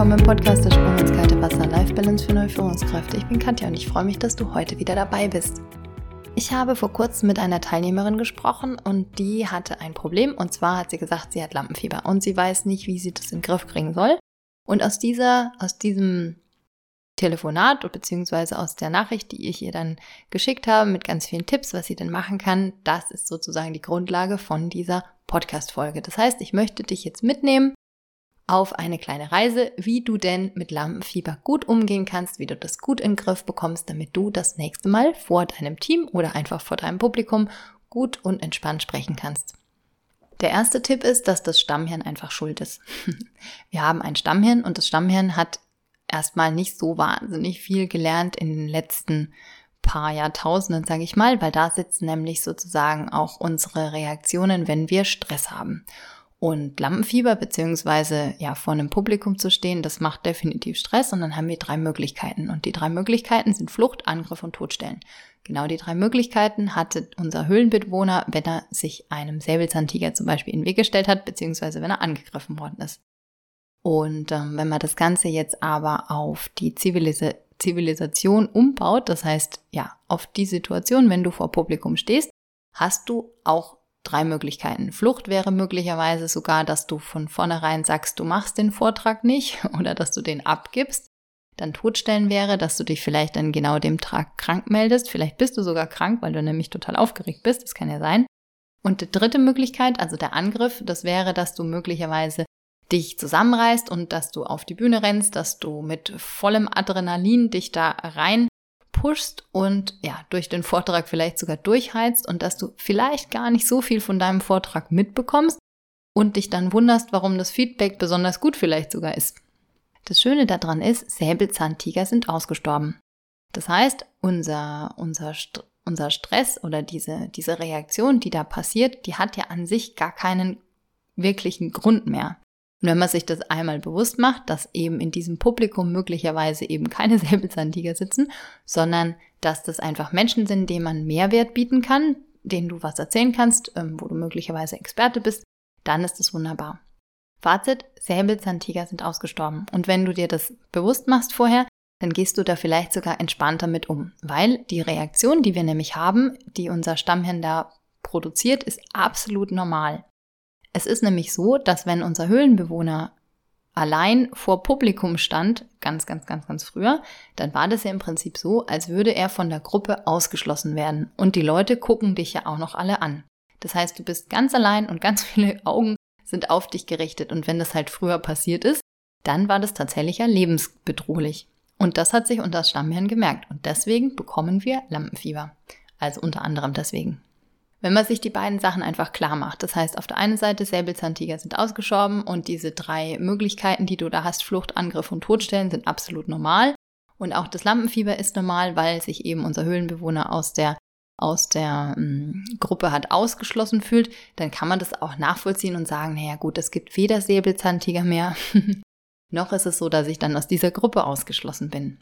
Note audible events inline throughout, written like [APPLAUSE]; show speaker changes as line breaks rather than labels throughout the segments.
willkommen im Podcast der Sprung ins kalte Wasser Life Balance für neue Führungskräfte. Ich bin Katja und ich freue mich, dass du heute wieder dabei bist. Ich habe vor kurzem mit einer Teilnehmerin gesprochen und die hatte ein Problem und zwar hat sie gesagt, sie hat Lampenfieber und sie weiß nicht, wie sie das in den Griff kriegen soll. Und aus dieser, aus diesem Telefonat beziehungsweise aus der Nachricht, die ich ihr dann geschickt habe mit ganz vielen Tipps, was sie denn machen kann, das ist sozusagen die Grundlage von dieser Podcast-Folge. Das heißt, ich möchte dich jetzt mitnehmen auf eine kleine Reise, wie du denn mit Lampenfieber gut umgehen kannst, wie du das gut in den Griff bekommst, damit du das nächste Mal vor deinem Team oder einfach vor deinem Publikum gut und entspannt sprechen kannst. Der erste Tipp ist, dass das Stammhirn einfach schuld ist. [LAUGHS] Wir haben ein Stammhirn und das Stammhirn hat erstmal nicht so wahnsinnig viel gelernt in den letzten paar Jahrtausenden, sage ich mal, weil da sitzen nämlich sozusagen auch unsere Reaktionen, wenn wir Stress haben. Und Lampenfieber beziehungsweise ja vor einem Publikum zu stehen, das macht definitiv Stress und dann haben wir drei Möglichkeiten. Und die drei Möglichkeiten sind Flucht, Angriff und Todstellen. Genau die drei Möglichkeiten hatte unser Höhlenbewohner, wenn er sich einem Säbelzahntiger zum Beispiel in den Weg gestellt hat, beziehungsweise wenn er angegriffen worden ist. Und ähm, wenn man das Ganze jetzt aber auf die Zivilisa Zivilisation umbaut, das heißt ja auf die Situation, wenn du vor Publikum stehst, hast du auch drei Möglichkeiten. Flucht wäre möglicherweise sogar, dass du von vornherein sagst, du machst den Vortrag nicht [LAUGHS] oder dass du den abgibst. Dann Todstellen wäre, dass du dich vielleicht an genau dem Tag krank meldest. Vielleicht bist du sogar krank, weil du nämlich total aufgeregt bist. Das kann ja sein. Und die dritte Möglichkeit, also der Angriff, das wäre, dass du möglicherweise dich zusammenreißt und dass du auf die Bühne rennst, dass du mit vollem Adrenalin dich da rein pushst und ja, durch den Vortrag vielleicht sogar durchheizt und dass du vielleicht gar nicht so viel von deinem Vortrag mitbekommst und dich dann wunderst, warum das Feedback besonders gut vielleicht sogar ist. Das Schöne daran ist, Säbelzahntiger sind ausgestorben. Das heißt, unser, unser, unser Stress oder diese, diese Reaktion, die da passiert, die hat ja an sich gar keinen wirklichen Grund mehr. Und wenn man sich das einmal bewusst macht, dass eben in diesem Publikum möglicherweise eben keine [LAUGHS] Säbelzahntiger sitzen, sondern dass das einfach Menschen sind, denen man Mehrwert bieten kann, denen du was erzählen kannst, ähm, wo du möglicherweise Experte bist, dann ist es wunderbar. Fazit, Säbelzahntiger sind ausgestorben. Und wenn du dir das bewusst machst vorher, dann gehst du da vielleicht sogar entspannter mit um. Weil die Reaktion, die wir nämlich haben, die unser Stammhirn da produziert, ist absolut normal. Es ist nämlich so, dass wenn unser Höhlenbewohner allein vor Publikum stand, ganz, ganz, ganz, ganz früher, dann war das ja im Prinzip so, als würde er von der Gruppe ausgeschlossen werden. Und die Leute gucken dich ja auch noch alle an. Das heißt, du bist ganz allein und ganz [LAUGHS] viele Augen sind auf dich gerichtet. Und wenn das halt früher passiert ist, dann war das tatsächlich ja lebensbedrohlich. Und das hat sich unter das Stammhirn gemerkt. Und deswegen bekommen wir Lampenfieber. Also unter anderem deswegen. Wenn man sich die beiden Sachen einfach klar macht, das heißt, auf der einen Seite Säbelzahntiger sind ausgestorben und diese drei Möglichkeiten, die du da hast, Flucht, Angriff und Todstellen, sind absolut normal. Und auch das Lampenfieber ist normal, weil sich eben unser Höhlenbewohner aus der aus der ähm, Gruppe hat ausgeschlossen fühlt, dann kann man das auch nachvollziehen und sagen, naja gut, es gibt weder Säbelzahntiger mehr, [LAUGHS] noch ist es so, dass ich dann aus dieser Gruppe ausgeschlossen bin.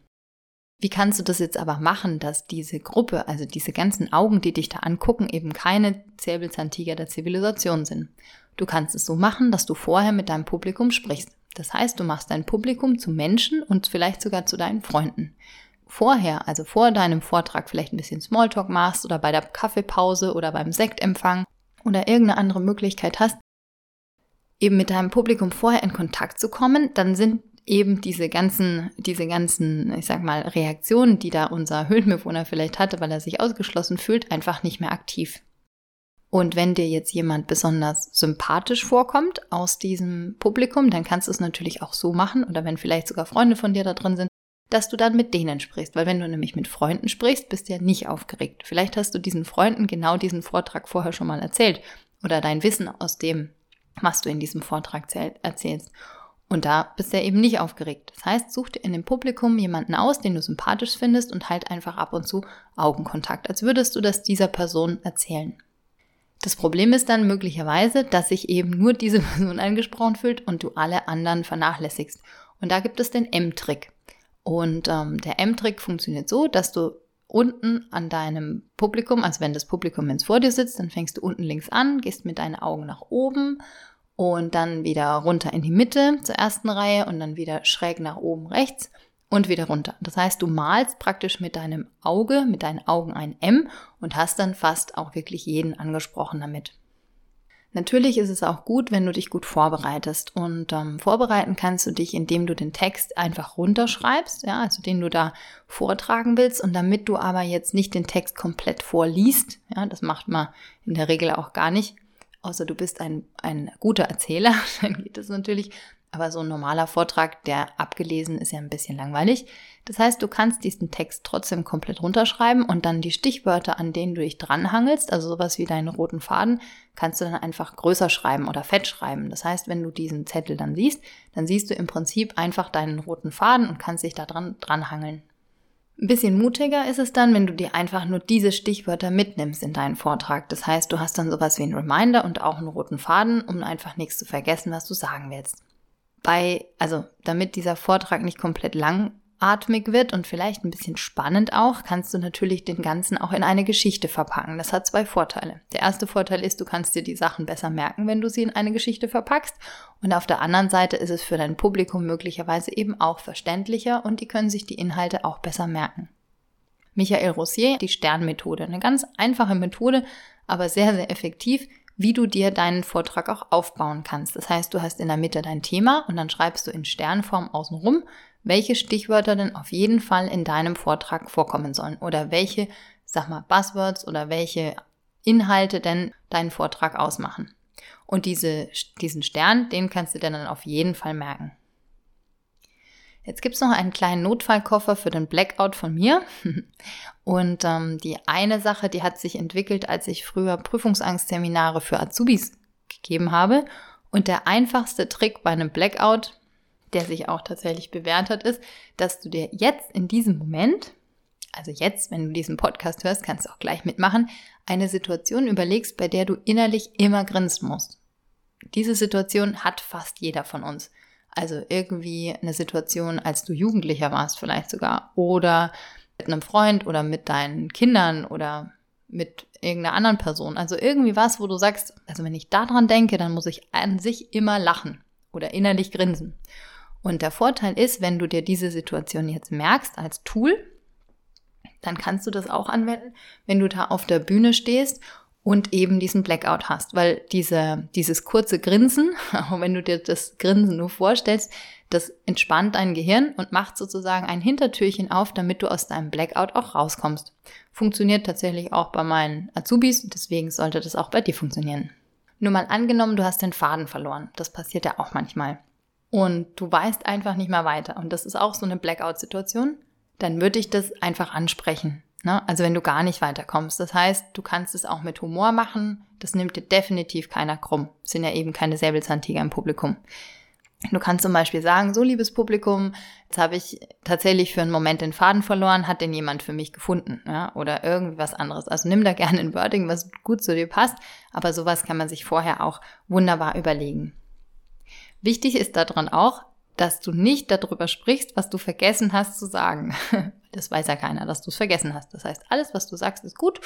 Wie kannst du das jetzt aber machen, dass diese Gruppe, also diese ganzen Augen, die dich da angucken, eben keine Säbelzahntiger der Zivilisation sind? Du kannst es so machen, dass du vorher mit deinem Publikum sprichst. Das heißt, du machst dein Publikum zu Menschen und vielleicht sogar zu deinen Freunden. Vorher, also vor deinem Vortrag vielleicht ein bisschen Smalltalk machst oder bei der Kaffeepause oder beim Sektempfang oder irgendeine andere Möglichkeit hast, eben mit deinem Publikum vorher in Kontakt zu kommen, dann sind eben diese ganzen, diese ganzen, ich sag mal, Reaktionen, die da unser Höhlenbewohner vielleicht hatte, weil er sich ausgeschlossen fühlt, einfach nicht mehr aktiv. Und wenn dir jetzt jemand besonders sympathisch vorkommt aus diesem Publikum, dann kannst du es natürlich auch so machen, oder wenn vielleicht sogar Freunde von dir da drin sind, dass du dann mit denen sprichst. Weil wenn du nämlich mit Freunden sprichst, bist du ja nicht aufgeregt. Vielleicht hast du diesen Freunden genau diesen Vortrag vorher schon mal erzählt oder dein Wissen aus dem, was du in diesem Vortrag erzählst. Und da bist du ja eben nicht aufgeregt. Das heißt, such dir in dem Publikum jemanden aus, den du sympathisch findest und halt einfach ab und zu Augenkontakt, als würdest du das dieser Person erzählen. Das Problem ist dann möglicherweise, dass sich eben nur diese [LAUGHS] Person angesprochen fühlt und du alle anderen vernachlässigst. Und da gibt es den M-Trick. Und ähm, der M-Trick funktioniert so, dass du unten an deinem Publikum, also wenn das Publikum jetzt vor dir sitzt, dann fängst du unten links an, gehst mit deinen Augen nach oben und dann wieder runter in die Mitte zur ersten Reihe und dann wieder schräg nach oben rechts und wieder runter. Das heißt, du malst praktisch mit deinem Auge, mit deinen Augen ein M und hast dann fast auch wirklich jeden angesprochen damit. Natürlich ist es auch gut, wenn du dich gut vorbereitest. Und ähm, vorbereiten kannst du dich, indem du den Text einfach runterschreibst, ja, also den du da vortragen willst. Und damit du aber jetzt nicht den Text komplett vorliest, ja, das macht man in der Regel auch gar nicht, außer du bist ein, ein guter Erzähler, [LAUGHS] dann geht es natürlich, aber so ein normaler Vortrag, der abgelesen ist ja ein bisschen langweilig. Das heißt, du kannst diesen Text trotzdem komplett runterschreiben und dann die Stichwörter, an denen du dich dranhangelst, also sowas wie deinen roten Faden, kannst du dann einfach größer schreiben oder fett schreiben. Das heißt, wenn du diesen Zettel dann siehst, dann siehst du im Prinzip einfach deinen roten Faden und kannst dich da dran dranhangeln. Ein bisschen mutiger ist es dann, wenn du dir einfach nur diese Stichwörter mitnimmst in deinen Vortrag. Das heißt, du hast dann sowas wie einen Reminder und auch einen roten Faden, um einfach nichts zu vergessen, was du sagen willst bei, also damit dieser Vortrag nicht komplett langatmig wird und vielleicht ein bisschen spannend auch, kannst du natürlich den Ganzen auch in eine Geschichte verpacken. Das hat zwei Vorteile. Der erste Vorteil ist, du kannst dir die Sachen besser merken, wenn du sie in eine Geschichte verpackst. Und auf der anderen Seite ist es für dein Publikum möglicherweise eben auch verständlicher und die können sich die Inhalte auch besser merken. Michael Rossier, die Sternmethode. Eine ganz einfache Methode, aber sehr, sehr effektiv, wie du dir deinen Vortrag auch aufbauen kannst. Das heißt, du hast in der Mitte dein Thema und dann schreibst du in Sternform außenrum, welche Stichwörter denn auf jeden Fall in deinem Vortrag vorkommen sollen oder welche, sag mal, Buzzwords oder welche Inhalte denn deinen Vortrag ausmachen. Und diese, diesen Stern, den kannst du dir dann auf jeden Fall merken. Jetzt gibt's noch einen kleinen Notfallkoffer für den Blackout von mir. [LAUGHS] Und ähm, die eine Sache, die hat sich entwickelt, als ich früher Prüfungsangstseminare für Azubis gegeben habe. Und der einfachste Trick bei einem Blackout, der sich auch tatsächlich bewährt hat, ist, dass du dir jetzt in diesem Moment, also jetzt, wenn du diesen Podcast hörst, kannst du auch gleich mitmachen, eine Situation überlegst, bei der du innerlich immer grinsen musst. Diese Situation hat fast jeder von uns. Also irgendwie eine Situation, als du Jugendlicher warst vielleicht sogar. Oder mit einem Freund oder mit deinen Kindern oder mit irgendeiner anderen Person. Also irgendwie was, wo du sagst, also wenn ich daran denke, dann muss ich an sich immer lachen oder innerlich grinsen. Und der Vorteil ist, wenn du dir diese Situation jetzt merkst als Tool, dann kannst du das auch anwenden, wenn du da auf der Bühne stehst und eben diesen Blackout hast, weil diese, dieses kurze Grinsen, [LAUGHS] auch wenn du dir das Grinsen nur vorstellst, das entspannt dein Gehirn und macht sozusagen ein Hintertürchen auf, damit du aus deinem Blackout auch rauskommst. Funktioniert tatsächlich auch bei meinen Azubis, deswegen sollte das auch bei dir funktionieren. Nur mal angenommen, du hast den Faden verloren. Das passiert ja auch manchmal. Und du weißt einfach nicht mehr weiter. Und das ist auch so eine Blackout-Situation. Dann würde ich das einfach ansprechen. Ne? Also wenn du gar nicht weiterkommst. Das heißt, du kannst es auch mit Humor machen. Das nimmt dir definitiv keiner krumm. Es sind ja eben keine Säbelzahntiger im Publikum. Du kannst zum Beispiel sagen, so liebes Publikum, jetzt habe ich tatsächlich für einen Moment den Faden verloren, hat denn jemand für mich gefunden, ja, oder irgendwas anderes. Also nimm da gerne ein Wording, was gut zu dir passt, aber sowas kann man sich vorher auch wunderbar überlegen. Wichtig ist daran auch, dass du nicht darüber sprichst, was du vergessen hast zu sagen. [LAUGHS] Das weiß ja keiner, dass du es vergessen hast. Das heißt, alles, was du sagst, ist gut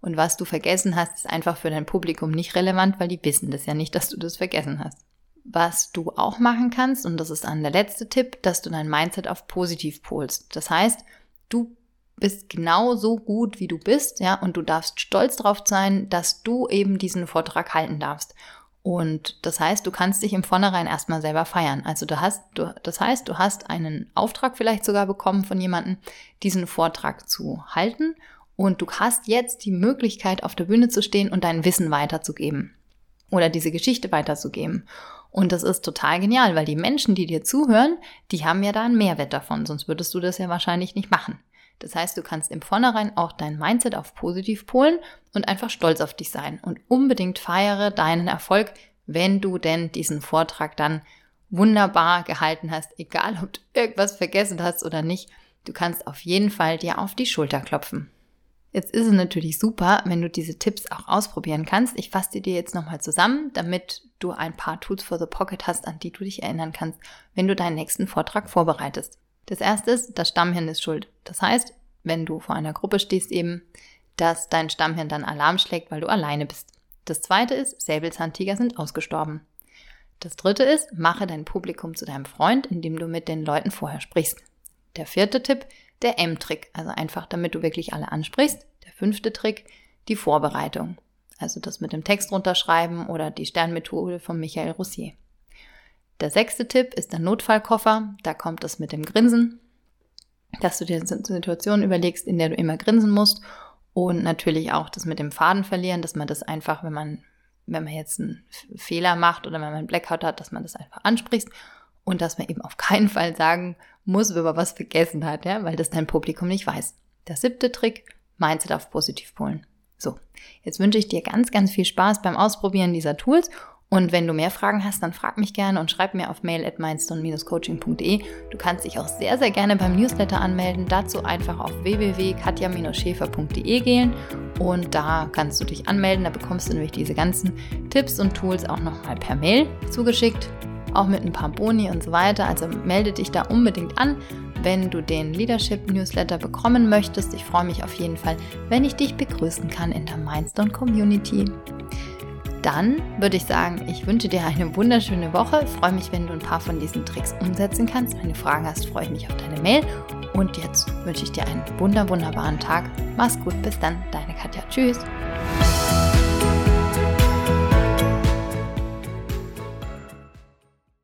und was du vergessen hast, ist einfach für dein Publikum nicht relevant, weil die wissen das ja nicht, dass du das vergessen hast. Was du auch machen kannst, und das ist dann der letzte Tipp, dass du dein Mindset auf positiv polst. Das heißt, du bist genau so gut, wie du bist, ja, und du darfst stolz drauf sein, dass du eben diesen Vortrag halten darfst. Und das heißt, du kannst dich im Vornherein erstmal selber feiern. Also du hast, du, das heißt, du hast einen Auftrag vielleicht sogar bekommen von jemandem, diesen Vortrag zu halten. Und du hast jetzt die Möglichkeit, auf der Bühne zu stehen und dein Wissen weiterzugeben. Oder diese Geschichte weiterzugeben. Und das ist total genial, weil die Menschen, die dir zuhören, die haben ja da einen Mehrwert davon, sonst würdest du das ja wahrscheinlich nicht machen. Das heißt, du kannst im Vornherein auch dein Mindset auf positiv polen und einfach stolz auf dich sein und unbedingt feiere deinen Erfolg, wenn du denn diesen Vortrag dann wunderbar gehalten hast, egal ob du irgendwas vergessen hast oder nicht. Du kannst auf jeden Fall dir auf die Schulter klopfen. Jetzt ist es natürlich super, wenn du diese Tipps auch ausprobieren kannst. Ich fasse dir jetzt nochmal zusammen, damit du ein paar Tools for the Pocket hast, an die du dich erinnern kannst, wenn du deinen nächsten Vortrag vorbereitest. Das erste ist, das Stammhirn ist schuld. Das heißt, wenn du vor einer Gruppe stehst eben, dass dein Stammhirn dann Alarm schlägt, weil du alleine bist. Das zweite ist, Säbelzahntiger sind ausgestorben. Das dritte ist, mache dein Publikum zu deinem Freund, indem du mit den Leuten vorher sprichst. Der vierte Tipp, der M-Trick, also einfach damit du wirklich alle ansprichst. Der fünfte Trick, die Vorbereitung, also das mit dem Text runterschreiben oder die Sternmethode von Michael Roussier. Der sechste Tipp ist der Notfallkoffer, da kommt es mit dem Grinsen, dass du dir eine Situation überlegst, in der du immer grinsen musst und natürlich auch das mit dem Faden verlieren, dass man das einfach, wenn man wenn man jetzt einen Fehler macht oder wenn man einen Blackout hat, dass man das einfach anspricht und dass man eben auf keinen Fall sagen muss, wenn man was vergessen hat, ja, weil das dein Publikum nicht weiß. Der siebte Trick, Mindset auf Positivpolen. So, jetzt wünsche ich dir ganz, ganz viel Spaß beim Ausprobieren dieser Tools und wenn du mehr Fragen hast, dann frag mich gerne und schreib mir auf mail at mindstone-coaching.de. Du kannst dich auch sehr, sehr gerne beim Newsletter anmelden. Dazu einfach auf www.katja-schäfer.de gehen und da kannst du dich anmelden. Da bekommst du nämlich diese ganzen Tipps und Tools auch nochmal per Mail zugeschickt, auch mit ein paar Boni und so weiter. Also melde dich da unbedingt an, wenn du den Leadership Newsletter bekommen möchtest. Ich freue mich auf jeden Fall, wenn ich dich begrüßen kann in der Mindstone Community dann würde ich sagen, ich wünsche dir eine wunderschöne Woche. Freue mich, wenn du ein paar von diesen Tricks umsetzen kannst. Wenn du Fragen hast, freue ich mich auf deine Mail. Und jetzt wünsche ich dir einen wunder, wunderbaren Tag. Mach's gut, bis dann, deine Katja. Tschüss.